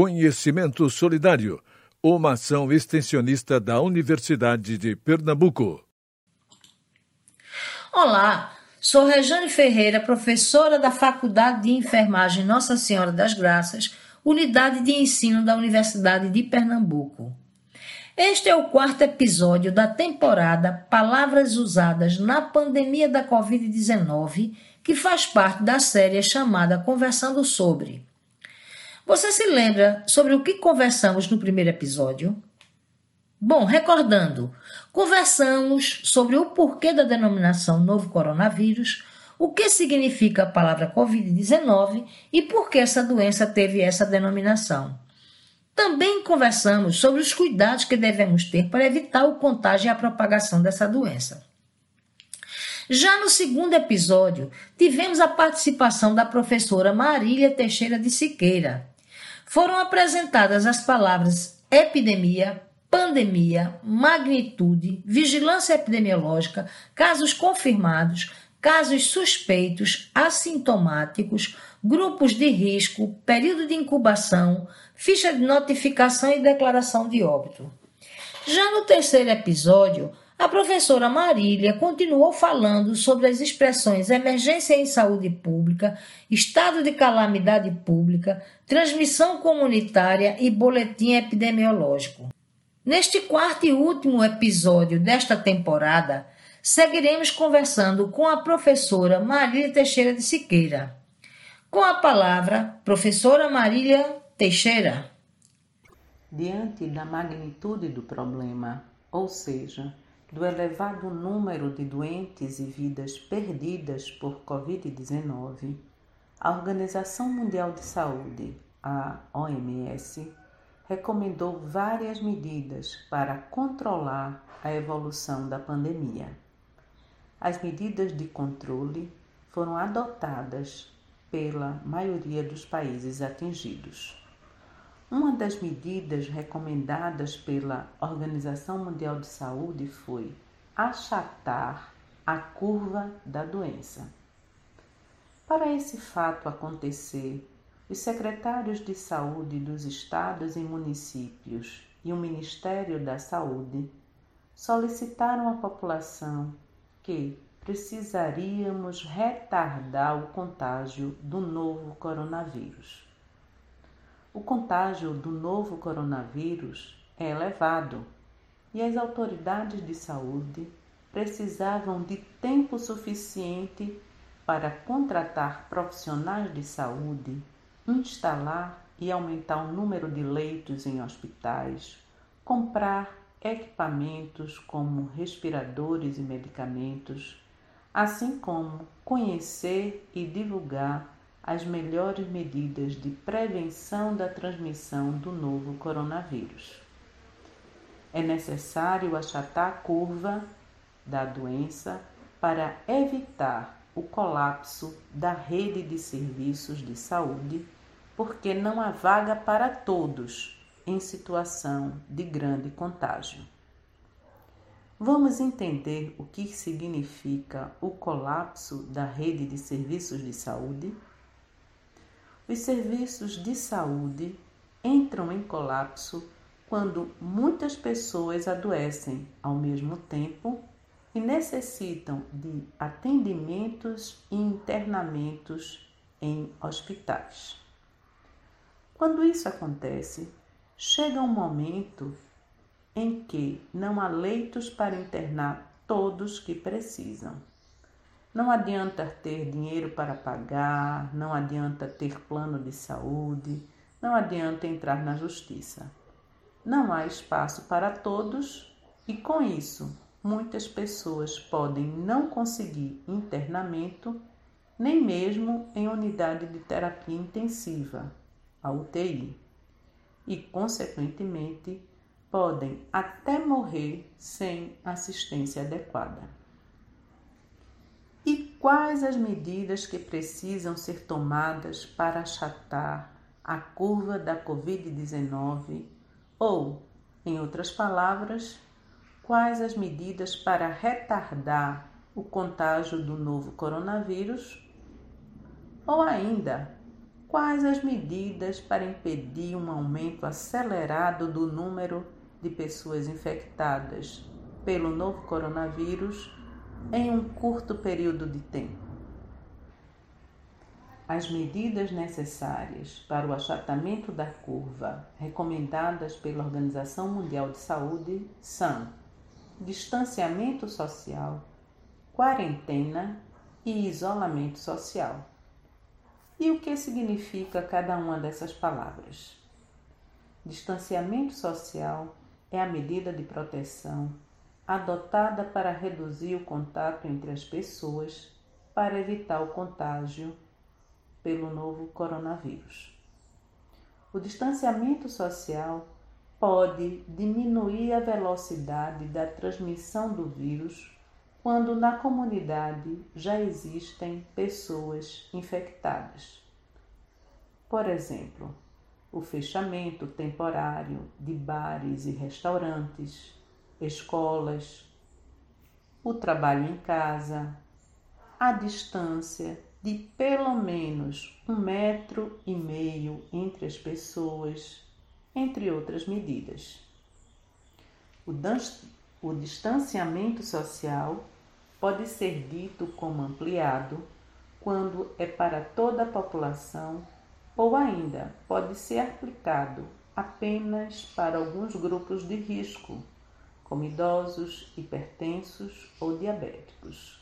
Conhecimento Solidário, uma ação extensionista da Universidade de Pernambuco. Olá, sou Rejane Ferreira, professora da Faculdade de Enfermagem Nossa Senhora das Graças, Unidade de Ensino da Universidade de Pernambuco. Este é o quarto episódio da temporada Palavras Usadas na Pandemia da Covid-19, que faz parte da série chamada Conversando sobre. Você se lembra sobre o que conversamos no primeiro episódio? Bom, recordando, conversamos sobre o porquê da denominação novo coronavírus, o que significa a palavra Covid-19 e por que essa doença teve essa denominação. Também conversamos sobre os cuidados que devemos ter para evitar o contágio e a propagação dessa doença. Já no segundo episódio, tivemos a participação da professora Marília Teixeira de Siqueira. Foram apresentadas as palavras epidemia, pandemia, magnitude, vigilância epidemiológica, casos confirmados, casos suspeitos, assintomáticos, grupos de risco, período de incubação, ficha de notificação e declaração de óbito. Já no terceiro episódio, a professora Marília continuou falando sobre as expressões emergência em saúde pública, estado de calamidade pública, transmissão comunitária e boletim epidemiológico. Neste quarto e último episódio desta temporada, seguiremos conversando com a professora Marília Teixeira de Siqueira. Com a palavra, professora Marília Teixeira. Diante da magnitude do problema, ou seja, do elevado número de doentes e vidas perdidas por Covid-19, a Organização Mundial de Saúde, a OMS, recomendou várias medidas para controlar a evolução da pandemia. As medidas de controle foram adotadas pela maioria dos países atingidos. Uma das medidas recomendadas pela Organização Mundial de Saúde foi achatar a curva da doença. Para esse fato acontecer, os secretários de saúde dos estados e municípios e o Ministério da Saúde solicitaram à população que precisaríamos retardar o contágio do novo coronavírus. O contágio do novo coronavírus é elevado e as autoridades de saúde precisavam de tempo suficiente para contratar profissionais de saúde instalar e aumentar o número de leitos em hospitais, comprar equipamentos como respiradores e medicamentos, assim como conhecer e divulgar as melhores medidas de prevenção da transmissão do novo coronavírus. É necessário achatar a curva da doença para evitar o colapso da rede de serviços de saúde porque não há vaga para todos em situação de grande contágio. Vamos entender o que significa o colapso da rede de serviços de saúde? Os serviços de saúde entram em colapso quando muitas pessoas adoecem ao mesmo tempo e necessitam de atendimentos e internamentos em hospitais. Quando isso acontece, chega um momento em que não há leitos para internar todos que precisam. Não adianta ter dinheiro para pagar, não adianta ter plano de saúde, não adianta entrar na justiça. Não há espaço para todos e, com isso, muitas pessoas podem não conseguir internamento nem mesmo em unidade de terapia intensiva, a UTI, e, consequentemente, podem até morrer sem assistência adequada. Quais as medidas que precisam ser tomadas para achatar a curva da Covid-19? Ou, em outras palavras, quais as medidas para retardar o contágio do novo coronavírus? Ou ainda, quais as medidas para impedir um aumento acelerado do número de pessoas infectadas pelo novo coronavírus em um curto período de tempo. As medidas necessárias para o achatamento da curva recomendadas pela Organização Mundial de Saúde são distanciamento social, quarentena e isolamento social. E o que significa cada uma dessas palavras? Distanciamento social é a medida de proteção adotada para reduzir o contato entre as pessoas para evitar o contágio pelo novo coronavírus. O distanciamento social pode diminuir a velocidade da transmissão do vírus quando na comunidade já existem pessoas infectadas. Por exemplo, o fechamento temporário de bares e restaurantes, escolas, o trabalho em casa, a distância de pelo menos um metro e meio entre as pessoas, entre outras medidas. O, o distanciamento social pode ser dito como ampliado quando é para toda a população ou ainda pode ser aplicado apenas para alguns grupos de risco como idosos, hipertensos ou diabéticos.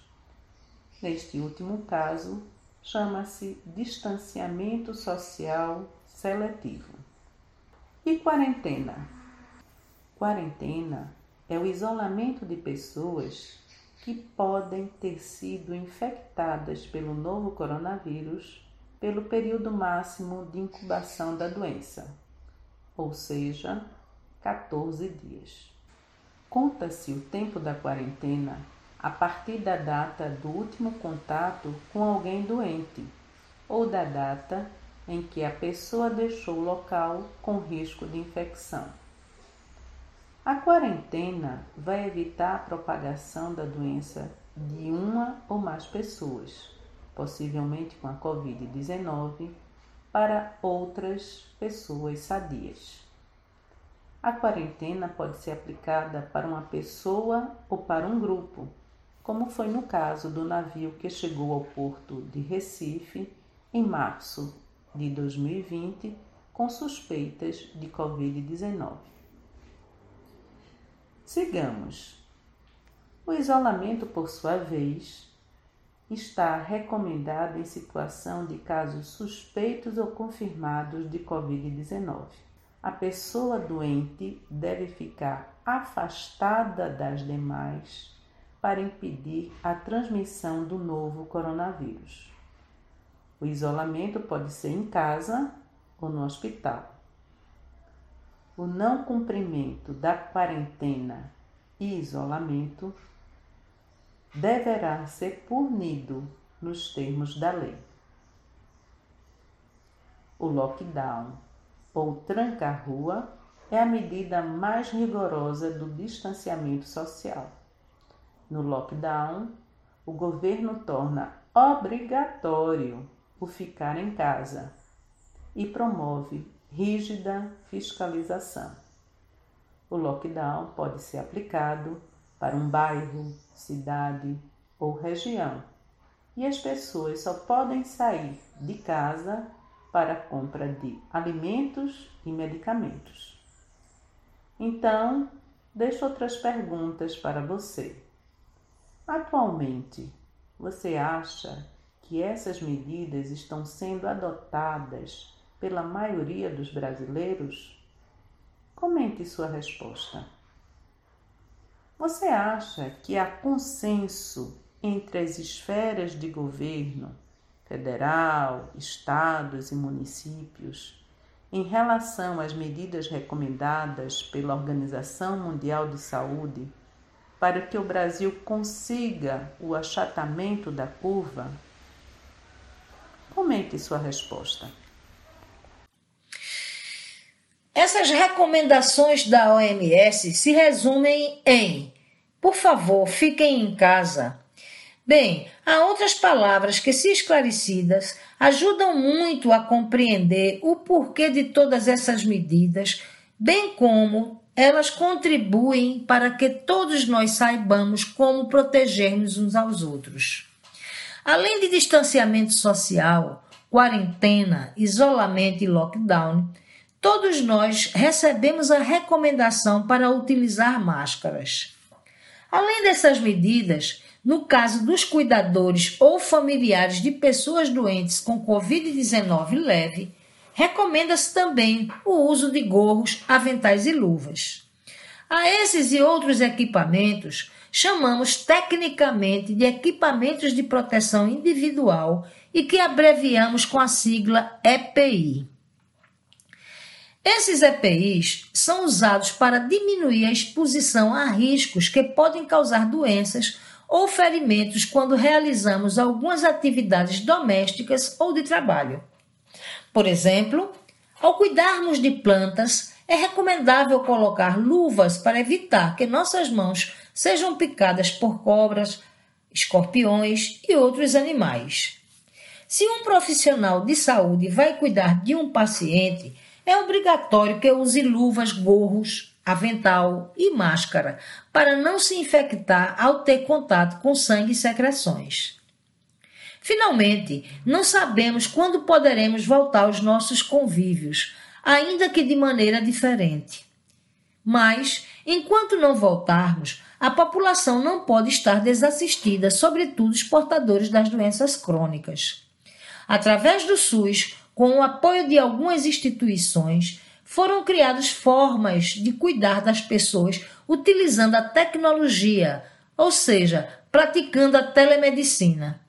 Neste último caso, chama-se distanciamento social seletivo. E quarentena? Quarentena é o isolamento de pessoas que podem ter sido infectadas pelo novo coronavírus pelo período máximo de incubação da doença, ou seja, 14 dias. Conta-se o tempo da quarentena a partir da data do último contato com alguém doente ou da data em que a pessoa deixou o local com risco de infecção. A quarentena vai evitar a propagação da doença de uma ou mais pessoas, possivelmente com a Covid-19, para outras pessoas sadias. A quarentena pode ser aplicada para uma pessoa ou para um grupo, como foi no caso do navio que chegou ao porto de Recife em março de 2020 com suspeitas de Covid-19. Sigamos. O isolamento, por sua vez, está recomendado em situação de casos suspeitos ou confirmados de Covid-19 a pessoa doente deve ficar afastada das demais para impedir a transmissão do novo coronavírus. O isolamento pode ser em casa ou no hospital. O não cumprimento da quarentena e isolamento deverá ser punido nos termos da lei. O lockdown ou tranca-rua é a medida mais rigorosa do distanciamento social. No lockdown, o governo torna obrigatório o ficar em casa e promove rígida fiscalização. O lockdown pode ser aplicado para um bairro, cidade ou região, e as pessoas só podem sair de casa para a compra de alimentos e medicamentos. Então, deixo outras perguntas para você. Atualmente, você acha que essas medidas estão sendo adotadas pela maioria dos brasileiros? Comente sua resposta. Você acha que há consenso entre as esferas de governo federal, estados e municípios, em relação às medidas recomendadas pela Organização Mundial de Saúde para que o Brasil consiga o achatamento da curva? Comente sua resposta. Essas recomendações da OMS se resumem em: por favor, fiquem em casa Bem, há outras palavras que, se esclarecidas, ajudam muito a compreender o porquê de todas essas medidas, bem como elas contribuem para que todos nós saibamos como protegermos uns aos outros. Além de distanciamento social, quarentena, isolamento e lockdown, todos nós recebemos a recomendação para utilizar máscaras. Além dessas medidas, no caso dos cuidadores ou familiares de pessoas doentes com Covid-19 leve, recomenda-se também o uso de gorros, aventais e luvas. A esses e outros equipamentos chamamos tecnicamente de equipamentos de proteção individual e que abreviamos com a sigla EPI. Esses EPIs são usados para diminuir a exposição a riscos que podem causar doenças ou ferimentos quando realizamos algumas atividades domésticas ou de trabalho. Por exemplo, ao cuidarmos de plantas, é recomendável colocar luvas para evitar que nossas mãos sejam picadas por cobras, escorpiões e outros animais. Se um profissional de saúde vai cuidar de um paciente, é obrigatório que use luvas, gorros, avental e máscara para não se infectar ao ter contato com sangue e secreções. Finalmente, não sabemos quando poderemos voltar aos nossos convívios, ainda que de maneira diferente. Mas, enquanto não voltarmos, a população não pode estar desassistida, sobretudo os portadores das doenças crônicas. Através do SUS, com o apoio de algumas instituições, foram criadas formas de cuidar das pessoas utilizando a tecnologia, ou seja, praticando a telemedicina.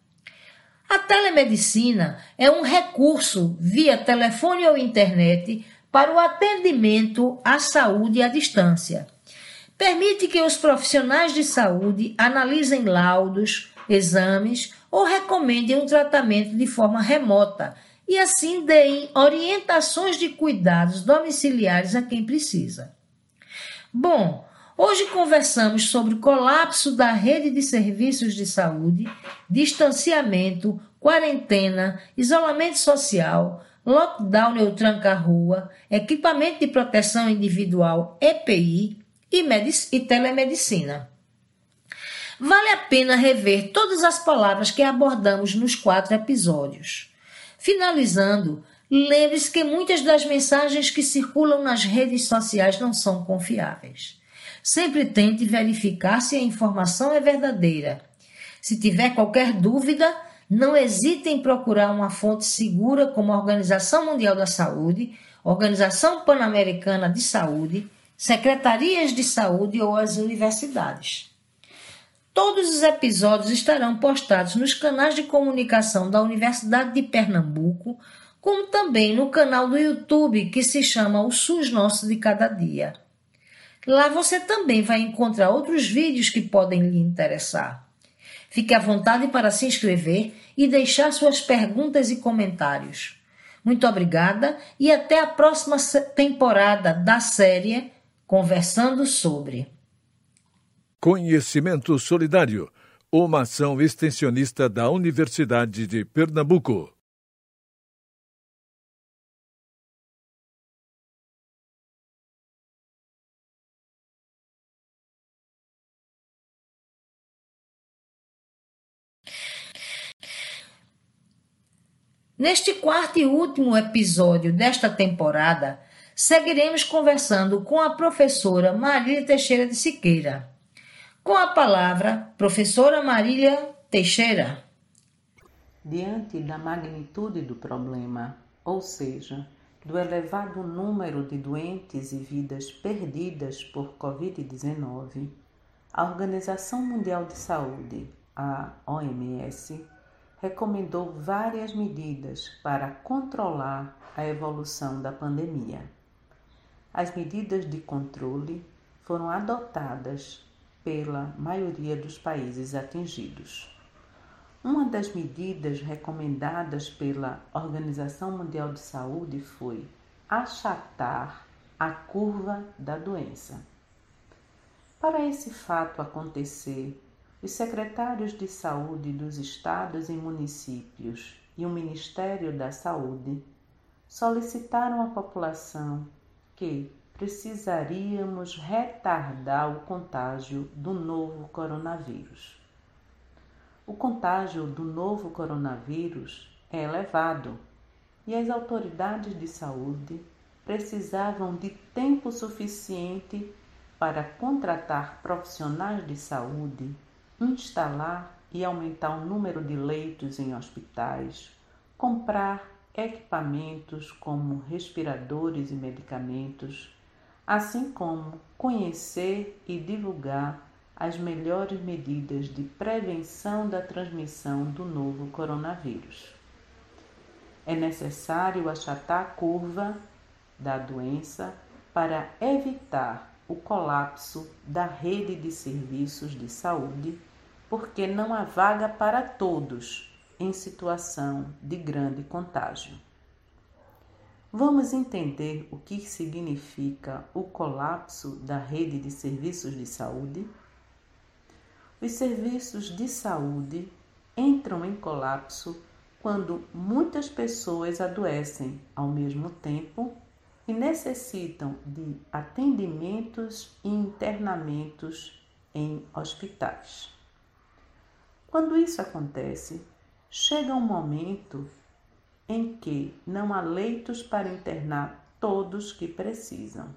A telemedicina é um recurso via telefone ou internet para o atendimento à saúde à distância. Permite que os profissionais de saúde analisem laudos, exames ou recomendem um tratamento de forma remota e assim deem orientações de cuidados domiciliares a quem precisa. Bom, hoje conversamos sobre o colapso da rede de serviços de saúde, distanciamento, quarentena, isolamento social, lockdown ou tranca-rua, equipamento de proteção individual EPI e, e telemedicina. Vale a pena rever todas as palavras que abordamos nos quatro episódios. Finalizando, lembre-se que muitas das mensagens que circulam nas redes sociais não são confiáveis. Sempre tente verificar se a informação é verdadeira. Se tiver qualquer dúvida, não hesite em procurar uma fonte segura como a Organização Mundial da Saúde, Organização Pan-Americana de Saúde, secretarias de saúde ou as universidades. Todos os episódios estarão postados nos canais de comunicação da Universidade de Pernambuco, como também no canal do YouTube que se chama O SUS Nosso de Cada Dia. Lá você também vai encontrar outros vídeos que podem lhe interessar. Fique à vontade para se inscrever e deixar suas perguntas e comentários. Muito obrigada e até a próxima temporada da série Conversando sobre. Conhecimento Solidário, uma ação extensionista da Universidade de Pernambuco. Neste quarto e último episódio desta temporada, seguiremos conversando com a professora Maria Teixeira de Siqueira. Com a palavra, professora Marília Teixeira. Diante da magnitude do problema, ou seja, do elevado número de doentes e vidas perdidas por Covid-19, a Organização Mundial de Saúde, a OMS, recomendou várias medidas para controlar a evolução da pandemia. As medidas de controle foram adotadas pela maioria dos países atingidos. Uma das medidas recomendadas pela Organização Mundial de Saúde foi achatar a curva da doença. Para esse fato acontecer, os secretários de saúde dos estados e municípios e o Ministério da Saúde solicitaram à população que precisaríamos retardar o contágio do novo coronavírus. O contágio do novo coronavírus é elevado e as autoridades de saúde precisavam de tempo suficiente para contratar profissionais de saúde, instalar e aumentar o número de leitos em hospitais, comprar equipamentos como respiradores e medicamentos, assim como conhecer e divulgar as melhores medidas de prevenção da transmissão do novo coronavírus. É necessário achatar a curva da doença para evitar o colapso da rede de serviços de saúde, porque não há vaga para todos em situação de grande contágio. Vamos entender o que significa o colapso da rede de serviços de saúde? Os serviços de saúde entram em colapso quando muitas pessoas adoecem ao mesmo tempo e necessitam de atendimentos e internamentos em hospitais. Quando isso acontece, chega um momento em que não há leitos para internar todos que precisam.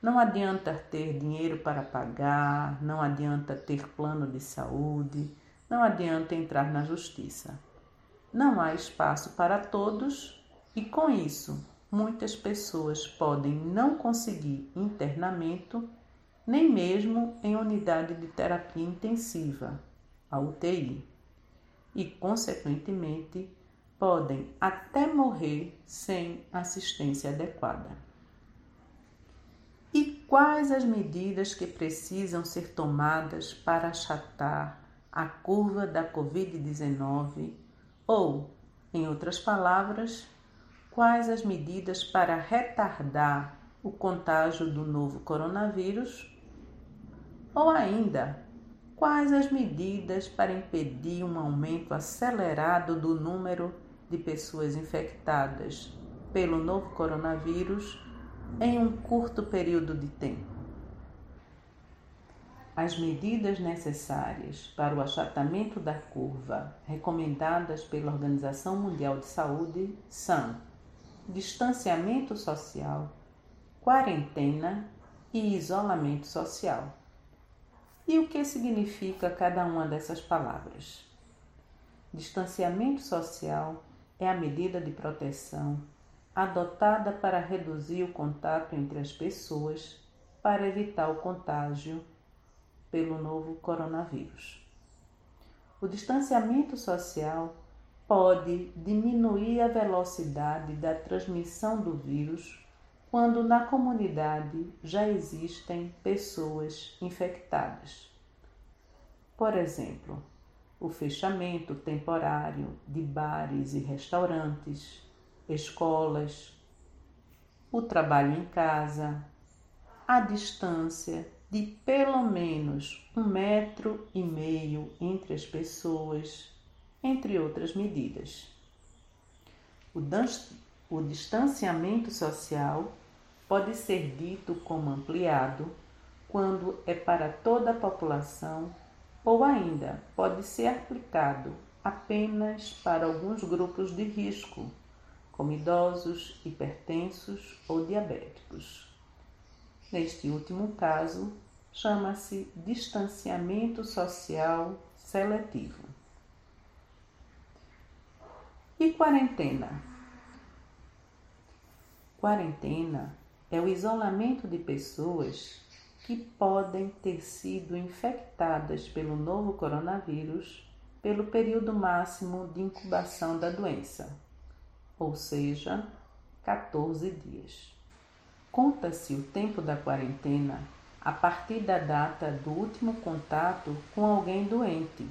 Não adianta ter dinheiro para pagar, não adianta ter plano de saúde, não adianta entrar na justiça. Não há espaço para todos e, com isso, muitas pessoas podem não conseguir internamento nem mesmo em unidade de terapia intensiva, a UTI e, consequentemente, podem até morrer sem assistência adequada. E quais as medidas que precisam ser tomadas para achatar a curva da Covid-19? Ou, em outras palavras, quais as medidas para retardar o contágio do novo coronavírus? Ou ainda, Quais as medidas para impedir um aumento acelerado do número de pessoas infectadas pelo novo coronavírus em um curto período de tempo? As medidas necessárias para o achatamento da curva recomendadas pela Organização Mundial de Saúde são distanciamento social, quarentena e isolamento social. E o que significa cada uma dessas palavras? Distanciamento social é a medida de proteção adotada para reduzir o contato entre as pessoas para evitar o contágio pelo novo coronavírus. O distanciamento social pode diminuir a velocidade da transmissão do vírus quando na comunidade já existem pessoas infectadas. Por exemplo, o fechamento temporário de bares e restaurantes, escolas, o trabalho em casa, a distância de pelo menos um metro e meio entre as pessoas, entre outras medidas. O, o distanciamento social pode ser dito como ampliado quando é para toda a população ou ainda pode ser aplicado apenas para alguns grupos de risco, como idosos, hipertensos ou diabéticos. Neste último caso, chama-se distanciamento social seletivo. E quarentena? Quarentena é o isolamento de pessoas que podem ter sido infectadas pelo novo coronavírus pelo período máximo de incubação da doença, ou seja, 14 dias. Conta-se o tempo da quarentena a partir da data do último contato com alguém doente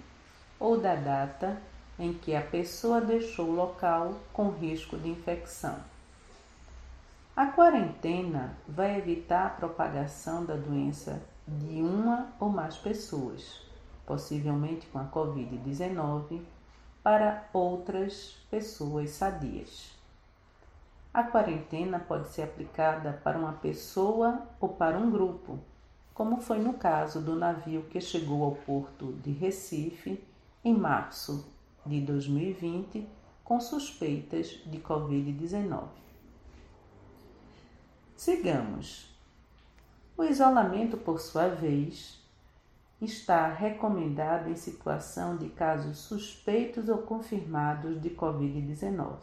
ou da data em que a pessoa deixou o local com risco de infecção. A quarentena vai evitar a propagação da doença de uma ou mais pessoas possivelmente com a Covid-19, para outras pessoas sadias. A quarentena pode ser aplicada para uma pessoa ou para um grupo, como foi no caso do navio que chegou ao porto de Recife em março de 2020 com suspeitas de Covid-19. Sigamos. O isolamento, por sua vez, está recomendado em situação de casos suspeitos ou confirmados de Covid-19.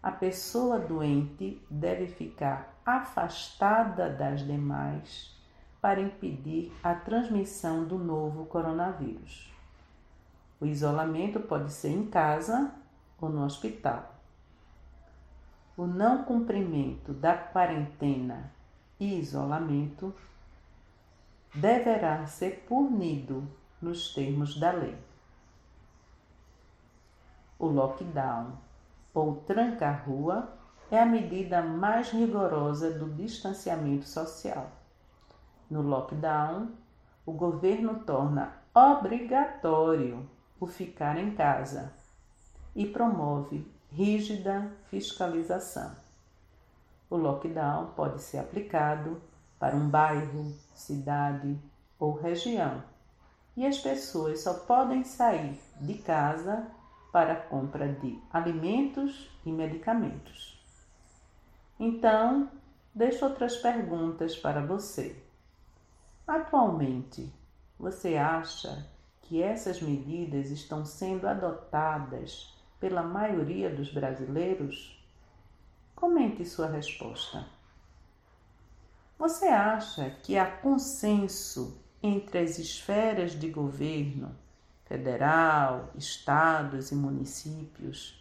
A pessoa doente deve ficar afastada das demais para impedir a transmissão do novo coronavírus. O isolamento pode ser em casa ou no hospital. O não cumprimento da quarentena e isolamento deverá ser punido nos termos da lei. O lockdown ou tranca-rua é a medida mais rigorosa do distanciamento social. No lockdown, o governo torna obrigatório o ficar em casa e promove rígida fiscalização. O lockdown pode ser aplicado para um bairro, cidade ou região, e as pessoas só podem sair de casa para a compra de alimentos e medicamentos. Então, deixo outras perguntas para você. Atualmente, você acha que essas medidas estão sendo adotadas pela maioria dos brasileiros? Comente sua resposta. Você acha que há consenso entre as esferas de governo, federal, estados e municípios,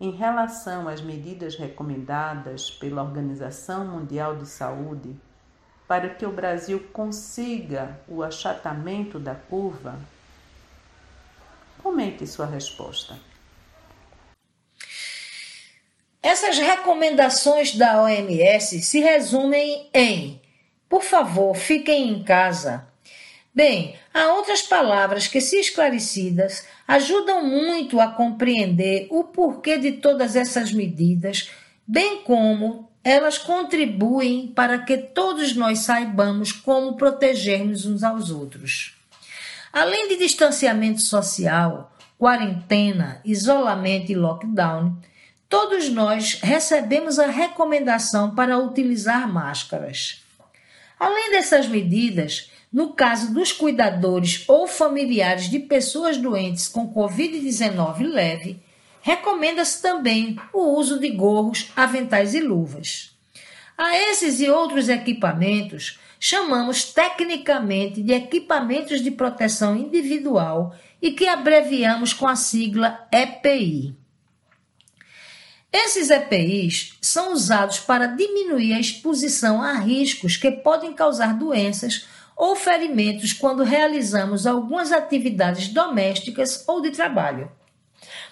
em relação às medidas recomendadas pela Organização Mundial de Saúde para que o Brasil consiga o achatamento da curva? Comente sua resposta. Essas recomendações da OMS se resumem em por favor, fiquem em casa. Bem, há outras palavras que, se esclarecidas, ajudam muito a compreender o porquê de todas essas medidas, bem como elas contribuem para que todos nós saibamos como protegermos uns aos outros. Além de distanciamento social, quarentena, isolamento e lockdown, todos nós recebemos a recomendação para utilizar máscaras. Além dessas medidas, no caso dos cuidadores ou familiares de pessoas doentes com Covid-19 leve, recomenda-se também o uso de gorros, aventais e luvas. A esses e outros equipamentos chamamos tecnicamente de equipamentos de proteção individual e que abreviamos com a sigla EPI. Esses EPIs são usados para diminuir a exposição a riscos que podem causar doenças ou ferimentos quando realizamos algumas atividades domésticas ou de trabalho.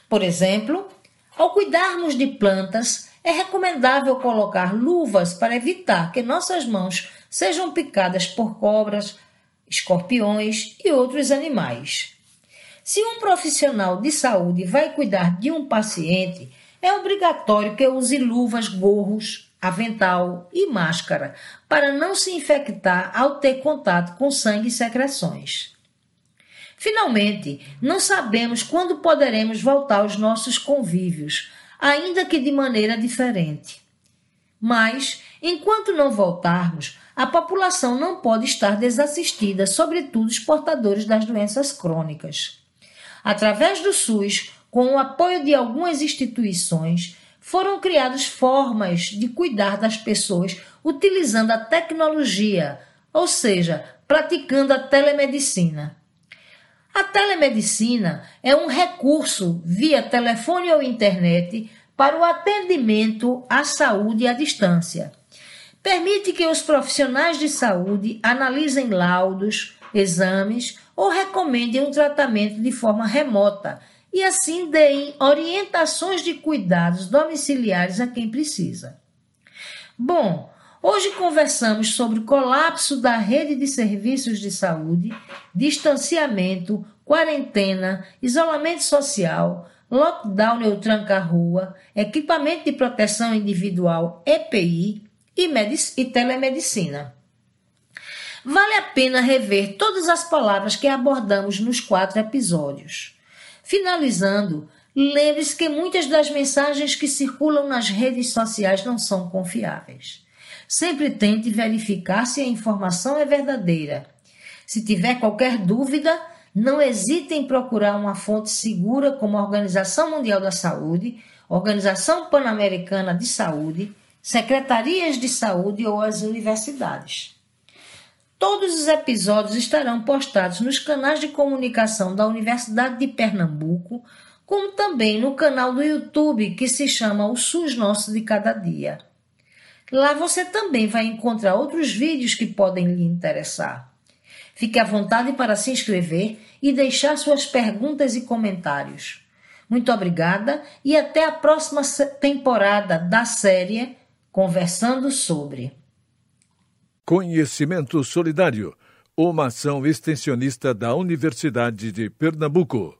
Por exemplo, ao cuidarmos de plantas, é recomendável colocar luvas para evitar que nossas mãos sejam picadas por cobras, escorpiões e outros animais. Se um profissional de saúde vai cuidar de um paciente, é obrigatório que use luvas, gorros, avental e máscara para não se infectar ao ter contato com sangue e secreções. Finalmente, não sabemos quando poderemos voltar aos nossos convívios, ainda que de maneira diferente. Mas, enquanto não voltarmos, a população não pode estar desassistida, sobretudo os portadores das doenças crônicas. Através do SUS, com o apoio de algumas instituições, foram criadas formas de cuidar das pessoas utilizando a tecnologia, ou seja, praticando a telemedicina. A telemedicina é um recurso via telefone ou internet para o atendimento à saúde à distância. Permite que os profissionais de saúde analisem laudos, exames ou recomendem um tratamento de forma remota e assim deem orientações de cuidados domiciliares a quem precisa. Bom, Hoje conversamos sobre o colapso da rede de serviços de saúde, distanciamento, quarentena, isolamento social, lockdown ou tranca-rua, equipamento de proteção individual EPI e, e telemedicina. Vale a pena rever todas as palavras que abordamos nos quatro episódios. Finalizando, lembre-se que muitas das mensagens que circulam nas redes sociais não são confiáveis. Sempre tente verificar se a informação é verdadeira. Se tiver qualquer dúvida, não hesite em procurar uma fonte segura como a Organização Mundial da Saúde, Organização Pan-Americana de Saúde, secretarias de saúde ou as universidades. Todos os episódios estarão postados nos canais de comunicação da Universidade de Pernambuco, como também no canal do YouTube que se chama O SUS Nosso de Cada Dia. Lá você também vai encontrar outros vídeos que podem lhe interessar. Fique à vontade para se inscrever e deixar suas perguntas e comentários. Muito obrigada e até a próxima temporada da série Conversando sobre. Conhecimento Solidário, uma ação extensionista da Universidade de Pernambuco.